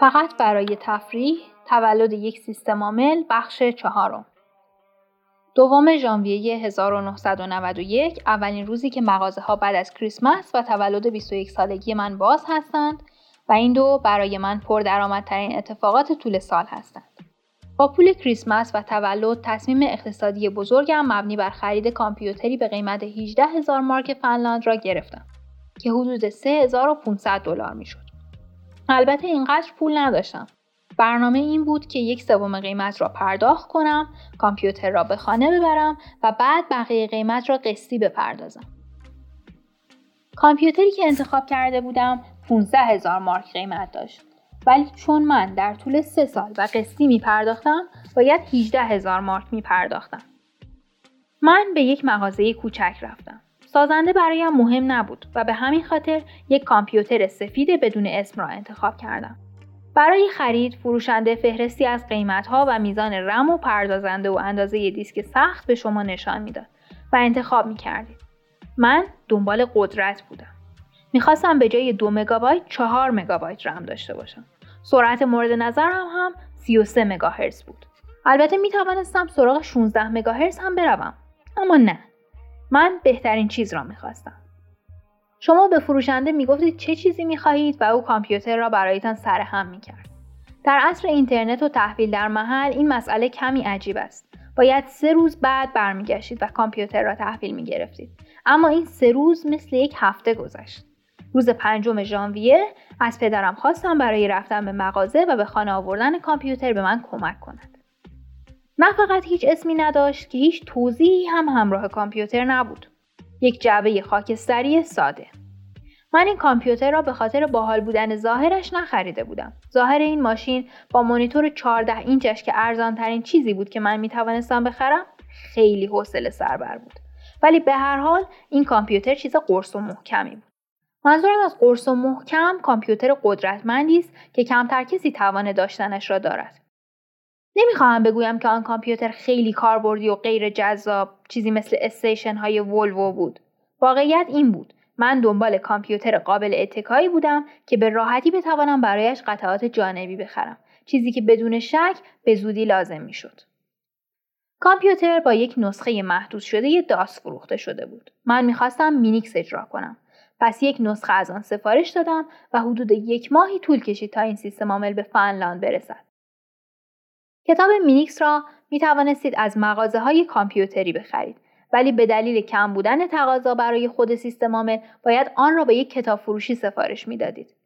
فقط برای تفریح تولد یک سیستم عامل بخش چهارم دوم ژانویه 1991 اولین روزی که مغازه ها بعد از کریسمس و تولد 21 سالگی من باز هستند و این دو برای من پردرآمدترین اتفاقات طول سال هستند. با پول کریسمس و تولد تصمیم اقتصادی بزرگم مبنی بر خرید کامپیوتری به قیمت 18 هزار مارک فنلاند را گرفتم که حدود 3500 دلار می‌شد. البته اینقدر پول نداشتم. برنامه این بود که یک سوم قیمت را پرداخت کنم، کامپیوتر را به خانه ببرم و بعد بقیه قیمت را قسطی بپردازم. کامپیوتری که انتخاب کرده بودم 15 هزار مارک قیمت داشت. ولی چون من در طول سه سال و قسطی می پرداختم باید 18 هزار مارک می پرداختم. من به یک مغازه کوچک رفتم. سازنده برایم مهم نبود و به همین خاطر یک کامپیوتر سفید بدون اسم را انتخاب کردم. برای خرید فروشنده فهرستی از قیمتها و میزان رم و پردازنده و اندازه دیسک سخت به شما نشان می‌داد و انتخاب می کردید. من دنبال قدرت بودم. می‌خواستم به جای دو مگابایت چهار مگابایت رم داشته باشم. سرعت مورد نظرم هم 33 مگاهرتز بود. البته می توانستم سراغ 16 مگاهرتز هم بروم. اما نه. من بهترین چیز را می‌خواستم. شما به فروشنده می‌گفتید چه چیزی می‌خواهید و او کامپیوتر را برایتان سرهم می‌کرد. در عصر اینترنت و تحویل در محل این مسئله کمی عجیب است. باید سه روز بعد برمیگشتید و کامپیوتر را تحویل می‌گرفتید. اما این سه روز مثل یک هفته گذشت. روز پنجم ژانویه از پدرم خواستم برای رفتن به مغازه و به خانه آوردن کامپیوتر به من کمک کند. نه فقط هیچ اسمی نداشت که هیچ توضیحی هم همراه کامپیوتر نبود. یک جعبه خاکستری ساده. من این کامپیوتر را به خاطر باحال بودن ظاهرش نخریده بودم. ظاهر این ماشین با مانیتور 14 اینچش که ارزان ترین چیزی بود که من می توانستم بخرم خیلی حوصله سربر بود. ولی به هر حال این کامپیوتر چیز قرص و محکمی بود. منظورم از قرص و محکم کامپیوتر قدرتمندی است که کمتر کسی توان داشتنش را دارد. نمی‌خواهم بگویم که آن کامپیوتر خیلی کاربردی و غیر جذاب چیزی مثل استیشن های ولوو بود. واقعیت این بود. من دنبال کامپیوتر قابل اتکایی بودم که به راحتی بتوانم برایش قطعات جانبی بخرم. چیزی که بدون شک به زودی لازم می‌شد. کامپیوتر با یک نسخه محدود شده داس فروخته شده بود. من می‌خواستم مینیکس اجرا کنم. پس یک نسخه از آن سفارش دادم و حدود یک ماهی طول کشید تا این سیستم عامل به فنلاند برسد. کتاب مینیکس را می توانستید از مغازه های کامپیوتری بخرید ولی به دلیل کم بودن تقاضا برای خود سیستم عامل باید آن را به یک کتاب فروشی سفارش می‌دادید.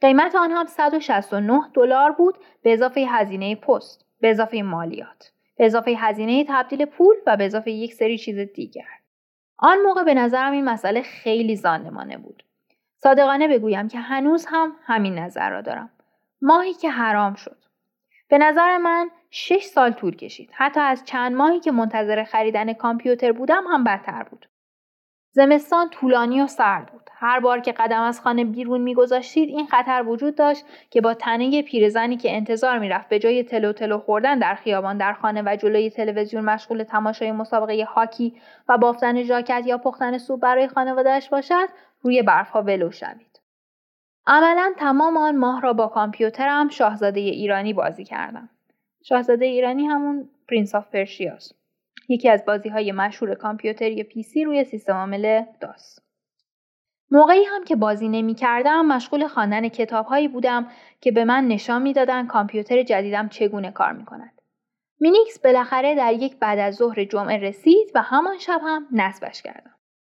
قیمت آن هم 169 دلار بود به اضافه هزینه پست، به اضافه مالیات، به اضافه هزینه تبدیل پول و به اضافه یک سری چیز دیگر. آن موقع به نظرم این مسئله خیلی زانمانه بود. صادقانه بگویم که هنوز هم همین نظر را دارم. ماهی که حرام شد. به نظر من شش سال طول کشید. حتی از چند ماهی که منتظر خریدن کامپیوتر بودم هم بدتر بود. زمستان طولانی و سرد بود. هر بار که قدم از خانه بیرون میگذاشتید این خطر وجود داشت که با تنه پیرزنی که انتظار می‌رفت به جای تلو تلو خوردن در خیابان در خانه و جلوی تلویزیون مشغول تماشای مسابقه هاکی و بافتن ژاکت یا پختن سوپ برای خانوادهاش باشد روی برفها ولو شوید عملا تمام آن ماه را با کامپیوترم شاهزاده ایرانی بازی کردم شاهزاده ایرانی همون Prince of Persia ست یکی از بازی های مشهور کامپیوتری PC روی سیستم عامل DOS. موقعی هم که بازی نمی کردم مشغول خواندن کتاب هایی بودم که به من نشان می‌دادند کامپیوتر جدیدم چگونه کار می کند. Minix بالاخره در یک بعد از ظهر جمعه رسید و همان شب هم نصبش کردم.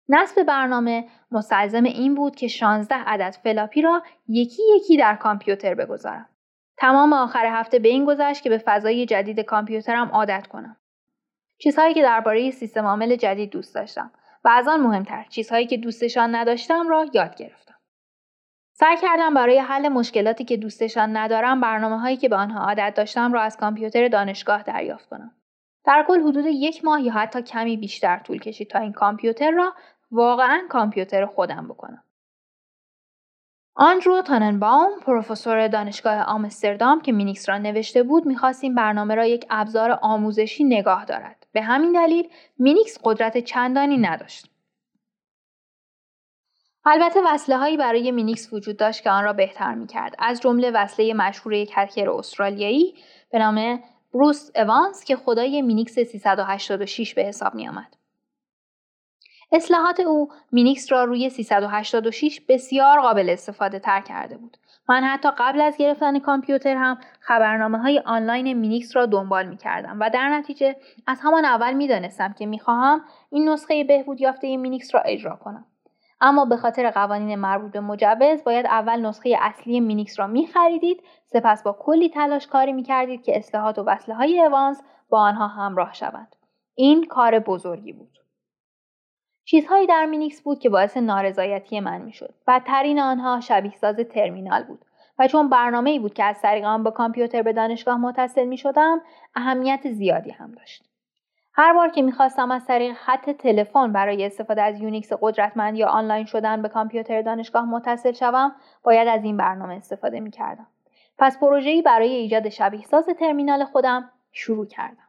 نصب برنامه مستلزم این بود که 16 عدد فلاپی را یکی یکی در کامپیوتر بگذارم. تمام آخر هفته به این گذشت که به فضای جدید کامپیوترم عادت کنم. چیزهایی که درباره سیستم عامل جدید دوست داشتم و از آن مهمتر چیزهایی که دوستشان نداشتم را یاد گرفتم. سعی کردم برای حل مشکلاتی که دوستشان ندارم برنامه هایی که به آنها عادت داشتم را از کامپیوتر دانشگاه دریافت کنم. در کل حدود یک ماه یا حتی کمی بیشتر طول کشید تا این کامپیوتر را واقعا کامپیوتر خودم بکنم. آندرو تاننباوم پروفسور دانشگاه آمستردام که Minix را نوشته بود می‌خواست این برنامه را یک ابزار آموزشی نگاه دارد به همین دلیل Minix قدرت چندانی نداشت البته وصله هایی برای Minix وجود داشت که آن را بهتر می کرد. از جمله وصله مشهور یک هکر استرالیایی به نام بروس اوانس که خدای Minix 386 به حساب می آمد. اصلاحات او Minix را روی 386 بسیار قابل استفاده تر کرده بود. من حتی قبل از گرفتن کامپیوتر هم خبرنامه های آنلاین Minix را دنبال می کردم و در نتیجه از همان اول می دانستم که می خواهم این نسخه بهبود یافته Minix را اجرا کنم. اما به خاطر قوانین مربوط به مجوز باید اول نسخه اصلی Minix را می خریدید سپس با کلی تلاش کاری می کردید که اصلاحات و وصله های با آنها همراه شوند. این کار بزرگی بود. چیزهایی در Minix بود که باعث نارضایتی من می‌شد. بدترین آنها شبیه ساز ترمینال بود. و چون برنامه ای بود که از طریق آن با کامپیوتر به دانشگاه متصل می شدم اهمیت زیادی هم داشت. هر بار که می‌خواستم از طریق خط تلفن برای استفاده از یونیکس قدرتمند یا آنلاین شدن به کامپیوتر دانشگاه متصل شوم باید از این برنامه استفاده می‌کردم. پس پروژه‌ای برای ایجاد شبیه ساز ترمینال خودم شروع کردم.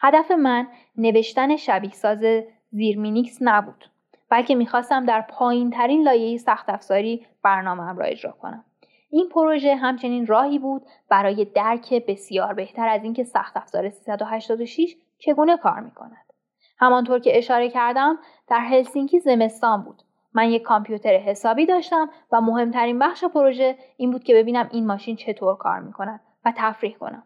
هدف من نوشتن شبیه ساز زیر Minix نبود بلکه می‌خواستم در پایین ترین لایه سخت افزاری برنامه را اجرا کنم این پروژه همچنین راهی بود برای درک بسیار بهتر از اینکه سخت افزار 386 چگونه کار می کند. همانطور که اشاره کردم در هلسینکی زمستان بود. من یک کامپیوتر حسابی داشتم و مهمترین بخش پروژه این بود که ببینم این ماشین چطور کار می کند و تفریح کنم.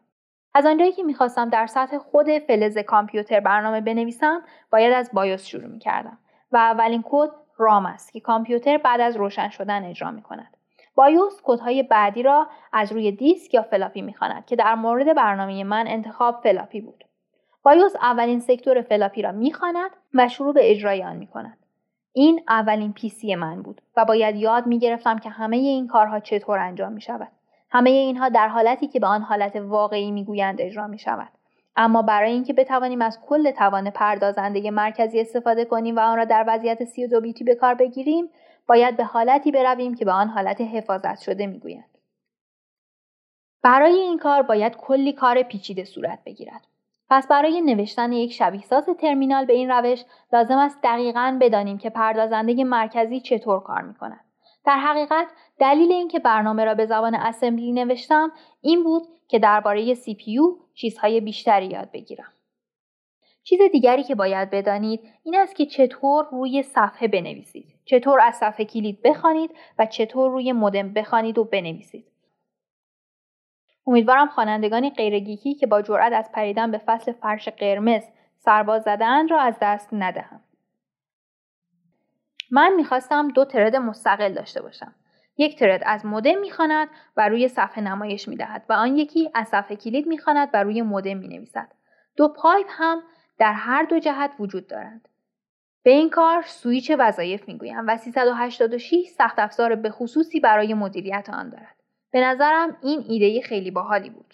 از آنجایی که می‌خواستم در سطح خود فلز کامپیوتر برنامه بنویسم باید از BIOS شروع می کردم و اولین کد ROM است که کامپیوتر بعد از روشن شدن اجرا می کند. BIOS کدهای بعدی را از روی دیسک یا فلاپی می‌خواند که در مورد برنامه من انتخاب فلاپی بود. BIOS اولین sector فلاپی را می‌خواند و شروع به اجرای آن می‌کند این اولین PC من بود و باید یاد می‌گرفتم که همه این کارها چطور انجام می شود. همه اینها در حالتی که به آن حالت واقعی می‌گویند اجرا می شود. اما برای اینکه بتوانیم از کل توان پردازنده مرکزی استفاده کنیم و آن را در وضعیت 32 بیتی به کار بگیریم باید به حالتی برویم که به آن حالت حفاظت شده می‌گویند برای این کار باید کلی کار پیچیده صورت بگیرد پس برای نوشتن یک شبیه ساز ترمینال به این روش لازم است دقیقا بدانیم که پردازنده مرکزی چطور کار می کند. در حقیقت دلیل اینکه برنامه را به زبان اسمبلی نوشتم این بود که درباره CPU چیزهای بیشتری یاد بگیرم. چیز دیگری که باید بدانید این است که چطور روی صفحه بنویسید. چطور از صفحه کلید بخوانید و چطور روی مودم بخوانید و بنویسید. امیدوارم خوانندگانی غیرگیکی که با جرأت از پریدن به فصل فرش قرمز سرباز زدن را از دست ندهم. من می‌خواستم دو thread مستقل داشته باشم. یک thread از مودم می‌خواند و روی صفحه نمایش می‌دهد و آن یکی از صفحه کلید می‌خواند و روی مودم می‌نویسد. دو pipe هم در هر دو جهت وجود دارند. به این کار سویچ وظایف می‌گویم و 386 سخت افزار به خصوصی برای مدیریت آن دارد. به نظرم این ایده خیلی باحالی بود.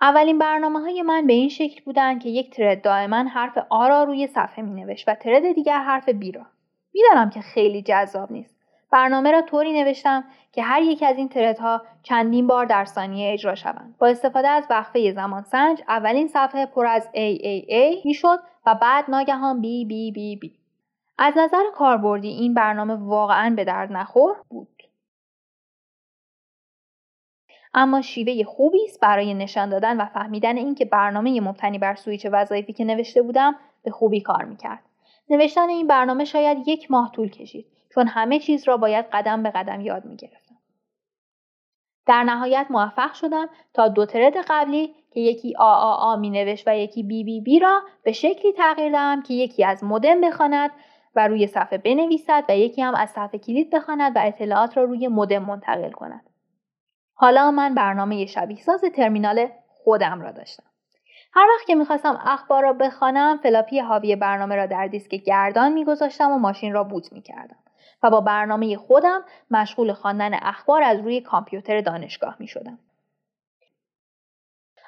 اولین برنامه های من به این شکل بودن که یک thread دائما حرف A را روی صفحه می نوشت و thread دیگر حرف B را. می‌دانم که خیلی جذاب نیست. برنامه را طوری نوشتم که هر یک از این تردها چندین بار در ثانیه اجرا شوند. با استفاده از وقفه زمان سنج اولین صفحه پر از AAA می‌شد و بعد ناگهان بی بی بی بی. از نظر کاربردی این برنامه واقعا به درد نخور بود. اما شیوه خوبی است برای نشان دادن و فهمیدن اینکه برنامه مبتنی بر سویچ وظایفی که نوشته بودم به خوبی کار می‌کرد. نوشتن این برنامه شاید یک ماه طول کشید چون همه چیز را باید قدم به قدم یاد می‌گرفتم. در نهایت موفق شدم تا دو ترد قبلی که یکی آ آ آ می نوشت و یکی بی بی بی را به شکلی تغییر دهم که یکی از مودم بخواند و روی صفحه بنویسد و یکی هم از صفحه کلید بخواند و اطلاعات را روی مودم منتقل کند. حالا من برنامه شبیه ساز ترمینال خودم را داشتم. هر وقت که می‌خواستم اخبار را بخوانم فلاپی حاوی برنامه را در دیسک گردان میگذاشتم و ماشین را boot می‌کردم و با برنامه خودم مشغول خواندن اخبار از روی کامپیوتر دانشگاه می‌شدم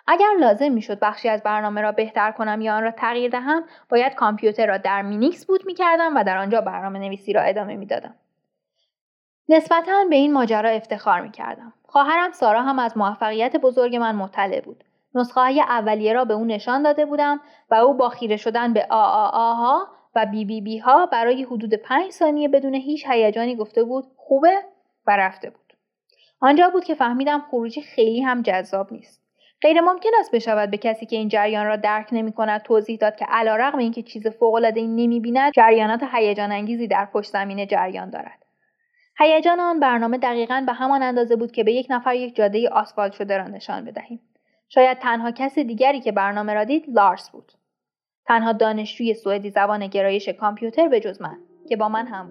اگر لازم می‌شد بخشی از برنامه را بهتر کنم یا آن را تغییر دهم باید کامپیوتر را در Minix boot می‌کردم و در آنجا برنامه نویسی را ادامه می‌دادم نسبتا به این ماجرا افتخار می‌کردم خواهرم سارا هم از موفقیت بزرگ من مطلع بود نسخه های اولیه را به او نشان داده بودم و او با خیره شدن به آ آ آها و بی بی بی ها برای حدود پنج ثانیه بدون هیچ هیجانی گفته بود خوبه و رفته بود. آنجا بود که فهمیدم خروجی خیلی هم جذاب نیست. غیر ممکن است بشود به کسی که این جریان را درک نمی کند توضیح داد که علیرغم اینکه چیز فوق العاده ای نمی بیند جریانات هیجان انگیزی در پشت زمین جریان دارد. هیجان آن برنامه دقیقا به همان اندازه بود که به یک نفر یک جاده آسفالت شده را نشان بدهیم. شاید تنها کس دیگری که برنامه را دید لارس بود. تنها دانشجوی سوئدی زبان گرایش کامپیوتر به جز من که با من هم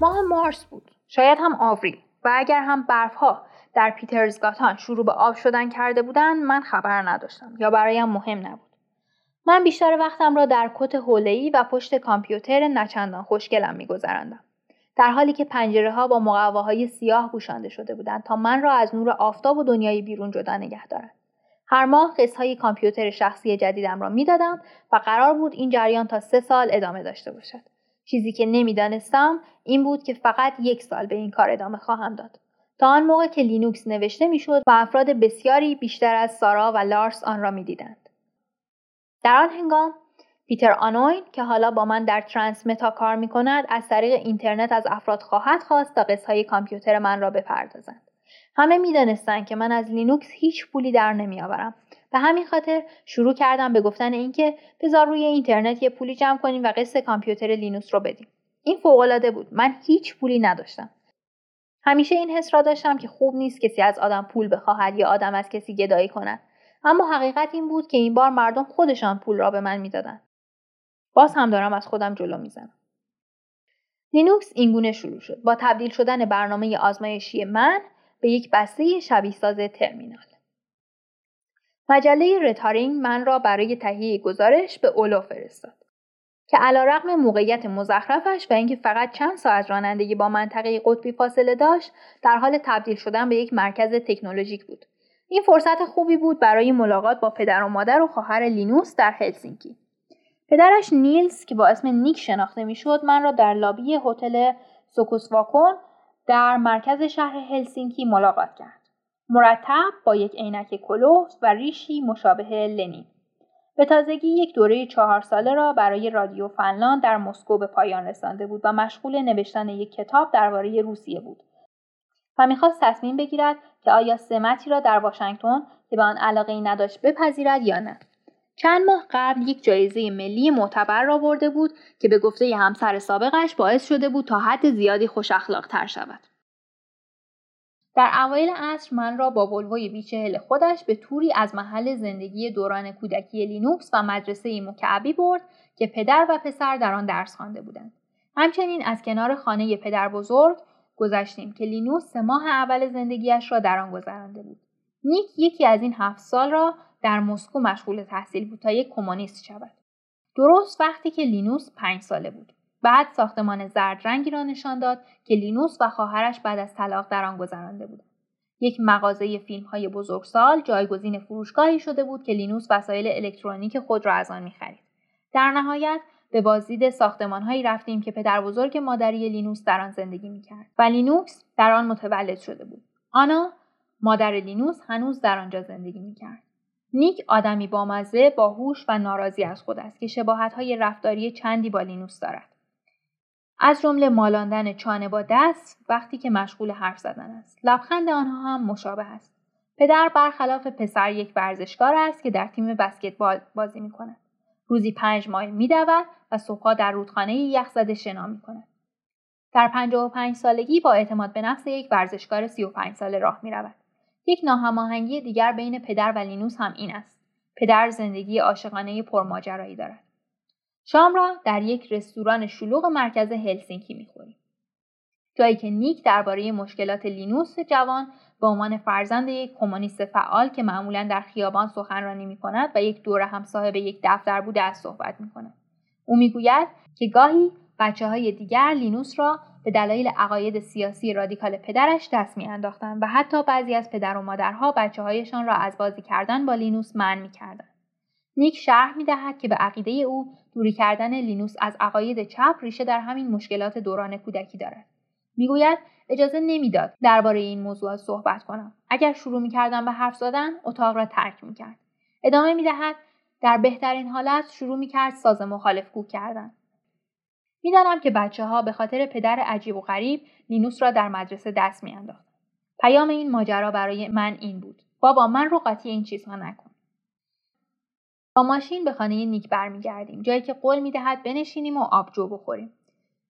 ورودی شاید هم آوریل. و اگر هم برفها در پیترزگاتان شروع به آب شدن کرده بودند من خبر نداشتم یا برایم مهم نبود. من بیشتر وقتم را در کت حوله‌ای و پشت کامپیوتر نچندان خوشگلم میگذراندم. در حالی که پنجره ها با مقواهای سیاه پوشانده شده بودند تا من را از نور آفتاب و دنیای بیرون جدا نگه دارند. هر ماه های کامپیوتر شخصی جدیدم را می‌دادم و قرار بود این جریان تا سه سال ادامه داشته باشد. چیزی که نمی‌دانستم این بود که فقط یک سال به این کار ادامه خواهم داد. تا آن موقع که لینوکس نوشته می‌شد و افراد بسیاری بیشتر از سارا و لارس آن را می‌دیدند. در آن هنگام پیتر آنوین که حالا با من در Transmeta کار می کند از طریق اینترنت از افراد خواهد خواست تا های کامپیوتر من را بپردازند. همه می‌دانستند که من از لینوکس هیچ پولی در نمیآورم به همین خاطر شروع کردم به گفتن اینکه بذار روی اینترنت یه پولی جمع کنیم و قسط کامپیوتر لینوکس رو بدیم. این فوقالعاده بود. من هیچ پولی نداشتم. همیشه این حس را داشتم که خوب نیست کسی از آدم پول بخواهد یا آدم از کسی گدایی کند. اما حقیقت این بود که این بار مردم خودشان پول را به من می‌دادند باز هم دارم از خودم جلو می‌زنم. لینوکس اینگونه شروع شد. با تبدیل شدن برنامه آزمایشی من به یک بسته شبیه ساز ترمینال. مجله رتارینگ من را برای تهیه گزارش به اولو فرستاد که علیرغم موقعیت مزخرفش و اینکه فقط چند ساعت رانندگی با منطقه قطبی فاصله داشت در حال تبدیل شدن به یک مرکز تکنولوژیک بود. این فرصت خوبی بود برای ملاقات با پدر و مادر و خواهر لینوس در هلسینکی. پدرش نیلز که با اسم نیک شناخته می‌شد من را در لابی هتل سوکوسواکون در مرکز شهر هلسینکی ملاقات کرد. مرتب با یک عینک کلوفت و ریشی مشابه لنین. به تازگی یک دوره چهار ساله را برای رادیو فنلاند در مسکو به پایان رسانده بود و مشغول نوشتن یک کتاب درباره روسیه بود. و می‌خواست تصمیم بگیرد که آیا سمتی را در واشنگتن که به آن علاقه ای نداشت بپذیرد یا نه. چند ماه قبل یک جایزه ملی معتبر را برده بود که به گفته همسر سابقش باعث شده بود تا حد زیادی خوش تر شود. در اوایل عصر من را با ولوی بیچهل خودش به توری از محل زندگی دوران کودکی لینوکس و مدرسه مکعبی برد که پدر و پسر در آن درس خوانده بودند. همچنین از کنار خانه پدر بزرگ گذشتیم که لینوس سه ماه اول زندگیش را در آن گذرانده بود. نیک یکی از این هفت سال را در مسکو مشغول تحصیل بود تا یک کمونیست شود. درست وقتی که لینوس پنج ساله بود. بعد ساختمان زرد رنگی را نشان داد که لینوس و خواهرش بعد از طلاق در آن گذرانده بودند. یک مغازه فیلم های بزرگسال جایگزین فروشگاهی شده بود که لینوس وسایل الکترونیک خود را از آن می‌خرید. در نهایت به بازدید ساختمان هایی رفتیم که پدر بزرگ مادری لینوس در آن زندگی می‌کرد و لینوکس در آن متولد شده بود. آنا مادر لینوس هنوز در آنجا زندگی می‌کرد. نیک آدمی بامزه، باهوش و ناراضی از خود است که شباهت های رفتاری چندی با لینوس دارد. از جمله مالاندن چانه با دست وقتی که مشغول حرف زدن است لبخند آنها هم مشابه است پدر برخلاف پسر یک ورزشکار است که در تیم بسکتبال بازی می کند. روزی پنج مایل می دود و صبحها در رودخانه یخزده شنا می کند. در پنج سالگی با اعتماد به نفس یک ورزشکار سی و پنج ساله راه می رود. یک ناهماهنگی دیگر بین پدر و لینوس هم این است. پدر زندگی عاشقانه پرماجرایی دارد. شام را در یک رستوران شلوغ مرکز هلسینکی می‌خوریم جایی که نیک درباره مشکلات لینوس جوان به عنوان فرزند یک کمونیست فعال که معمولا در خیابان سخنرانی می کند و یک دوره هم صاحب یک دفتر بوده از صحبت می کند. او می‌گوید که گاهی بچه های دیگر لینوس را به دلایل عقاید سیاسی رادیکال پدرش دست میانداختند و حتی بعضی از پدر و مادرها بچه هایشان را از بازی کردن با لینوس منع می‌کردند نیک شرح می دهد که به عقیده او دوری کردن لینوس از عقاید چپ ریشه در همین مشکلات دوران کودکی دارد. می‌گوید اجازه نمی‌داد درباره این موضوع صحبت کنم. اگر شروع می کردم به حرف زدن اتاق را ترک می کرد. ادامه می دهد در بهترین حالت شروع می کرد ساز مخالف کوک کردن. می‌دانم که بچه ها به خاطر پدر عجیب و غریب لینوس را در مدرسه دست میانداختند. پیام این ماجرا برای من این بود. بابا من رو قاطی این چیزها نکن. ماشین به خانه نیک برمیگردیم جایی که قول می‌دهد بنشینیم و آبجو بخوریم.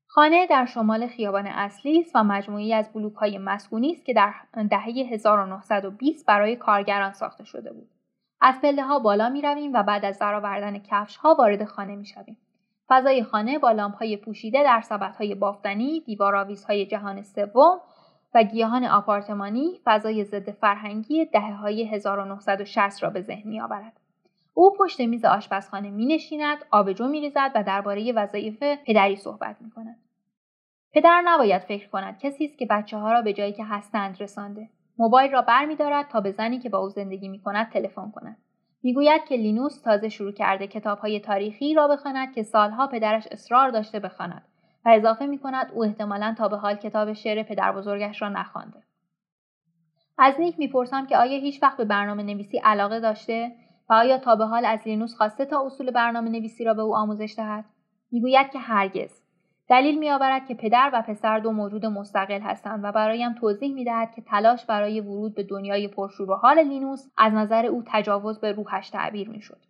خانه در شمال خیابان اصلی است و مجموعی از بلوک های مسکونی است که در دهه 1920 برای کارگران ساخته شده بود. از پله ها بالا می رویم و بعد از درآوردن کفش ها وارد خانه می شویم. فضای خانه با لامپ های پوشیده در سبت های بافتنی، دیوار های جهان سوم و گیاهان آپارتمانی فضای ضد فرهنگی دهه های 1960 را به ذهن می آورد. او پشت میز آشپزخانه می نشیند، آبجو می ریزد و درباره وظایف پدری صحبت می کند. پدر نباید فکر کند کسی است که بچه ها را به جایی که هستند رسانده. موبایل را بر می دارد تا به زنی که با او زندگی می کند تلفن کند. می‌گوید که لینوس تازه شروع کرده کتاب های تاریخی را بخواند که سالها پدرش اصرار داشته بخواند و اضافه می کند او احتمالا تا به حال کتاب شعر پدر بزرگش را نخوانده. از نیک می‌پرسم که آیا هیچ وقت به برنامه نویسی علاقه داشته و آیا تا به حال از لینوس خواسته تا اصول برنامه نویسی را به او آموزش دهد؟ می‌گوید که هرگز. دلیل میآورد که پدر و پسر دو موجود مستقل هستند و برایم توضیح می‌دهد که تلاش برای ورود به دنیای پرشور و حال لینوس از نظر او تجاوز به روحش تعبیر می‌شد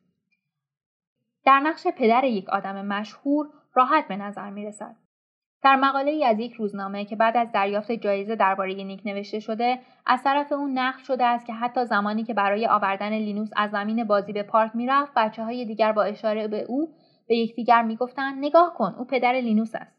در نقش پدر یک آدم مشهور راحت به نظر می رسد. در مقاله ای از یک روزنامه که بعد از دریافت جایزه درباره نیک نوشته شده از طرف اون نقل شده است که حتی زمانی که برای آوردن لینوس از زمین بازی به پارک می‌رفت بچه های دیگر با اشاره به او به یکدیگر می‌گفتند نگاه کن او پدر لینوس است.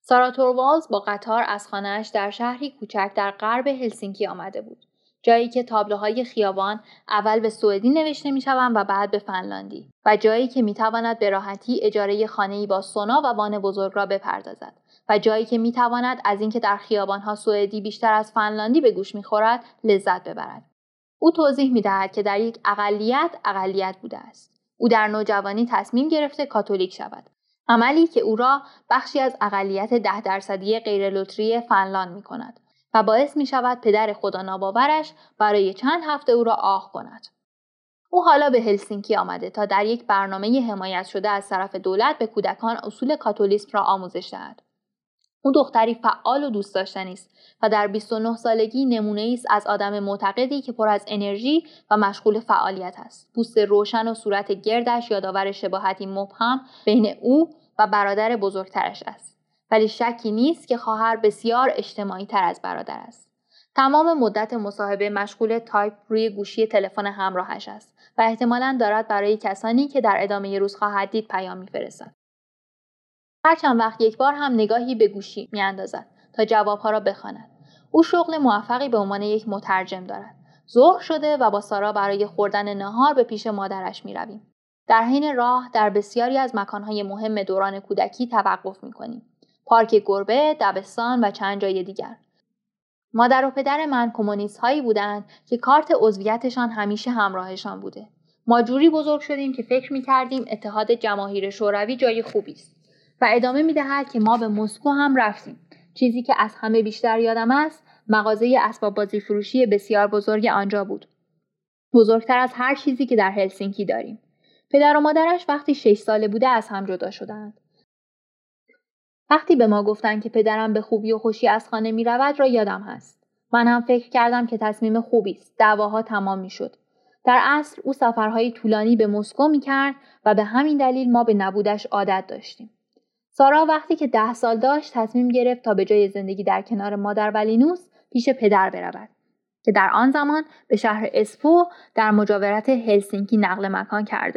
سارا توروالز با قطار از خانهاش در شهری کوچک در غرب هلسینکی آمده بود. جایی که تابلوهای خیابان اول به سوئدی نوشته می شوند و بعد به فنلاندی و جایی که می تواند به راحتی اجاره خانه با سونا و وان بزرگ را بپردازد و جایی که می تواند از اینکه در خیابانها سوئدی بیشتر از فنلاندی به گوش می خورد لذت ببرد. او توضیح می دهد که در یک اقلیت اقلیت بوده است. او در نوجوانی تصمیم گرفته کاتولیک شود عملی که او را بخشی از اقلیت ده درصدی غیر لطری فنلاند می کند و باعث می شود پدر خدا ناباورش برای چند هفته او را آه کند. او حالا به هلسینکی آمده تا در یک برنامه حمایت شده از طرف دولت به کودکان اصول کاتولیسم را آموزش دهد. او دختری فعال و دوست داشتنی است و در 29 سالگی نمونه است از آدم معتقدی که پر از انرژی و مشغول فعالیت است. پوست روشن و صورت گردش یادآور شباهتی مبهم بین او و برادر بزرگترش است. ولی شکی نیست که خواهر بسیار اجتماعی تر از برادر است. تمام مدت مصاحبه مشغول تایپ روی گوشی تلفن همراهش است و احتمالا دارد برای کسانی که در ادامه روز خواهد دید پیام میفرستد. هر چند وقت یک بار هم نگاهی به گوشی میاندازد تا جوابها را بخواند او شغل موفقی به عنوان یک مترجم دارد ظهر شده و با سارا برای خوردن نهار به پیش مادرش می رویم. در حین راه در بسیاری از مکانهای مهم دوران کودکی توقف می کنیم. پارک گربه، دبستان و چند جای دیگر. مادر و پدر من کمونیست هایی بودند که کارت عضویتشان همیشه همراهشان بوده. ما جوری بزرگ شدیم که فکر می کردیم اتحاد جماهیر شوروی جای خوبی است. و ادامه می دهد که ما به مسکو هم رفتیم. چیزی که از همه بیشتر یادم است مغازه اسباب بازی فروشی بسیار بزرگ آنجا بود. بزرگتر از هر چیزی که در هلسینکی داریم. پدر و مادرش وقتی شش ساله بوده از هم جدا شدند. وقتی به ما گفتند که پدرم به خوبی و خوشی از خانه می رود را یادم هست. من هم فکر کردم که تصمیم خوبی است. دعواها تمام می شد. در اصل او سفرهای طولانی به مسکو می کرد و به همین دلیل ما به نبودش عادت داشتیم. سارا وقتی که ده سال داشت تصمیم گرفت تا به جای زندگی در کنار مادر و لینوس پیش پدر برود که در آن زمان به شهر اسپو در مجاورت هلسینکی نقل مکان کرده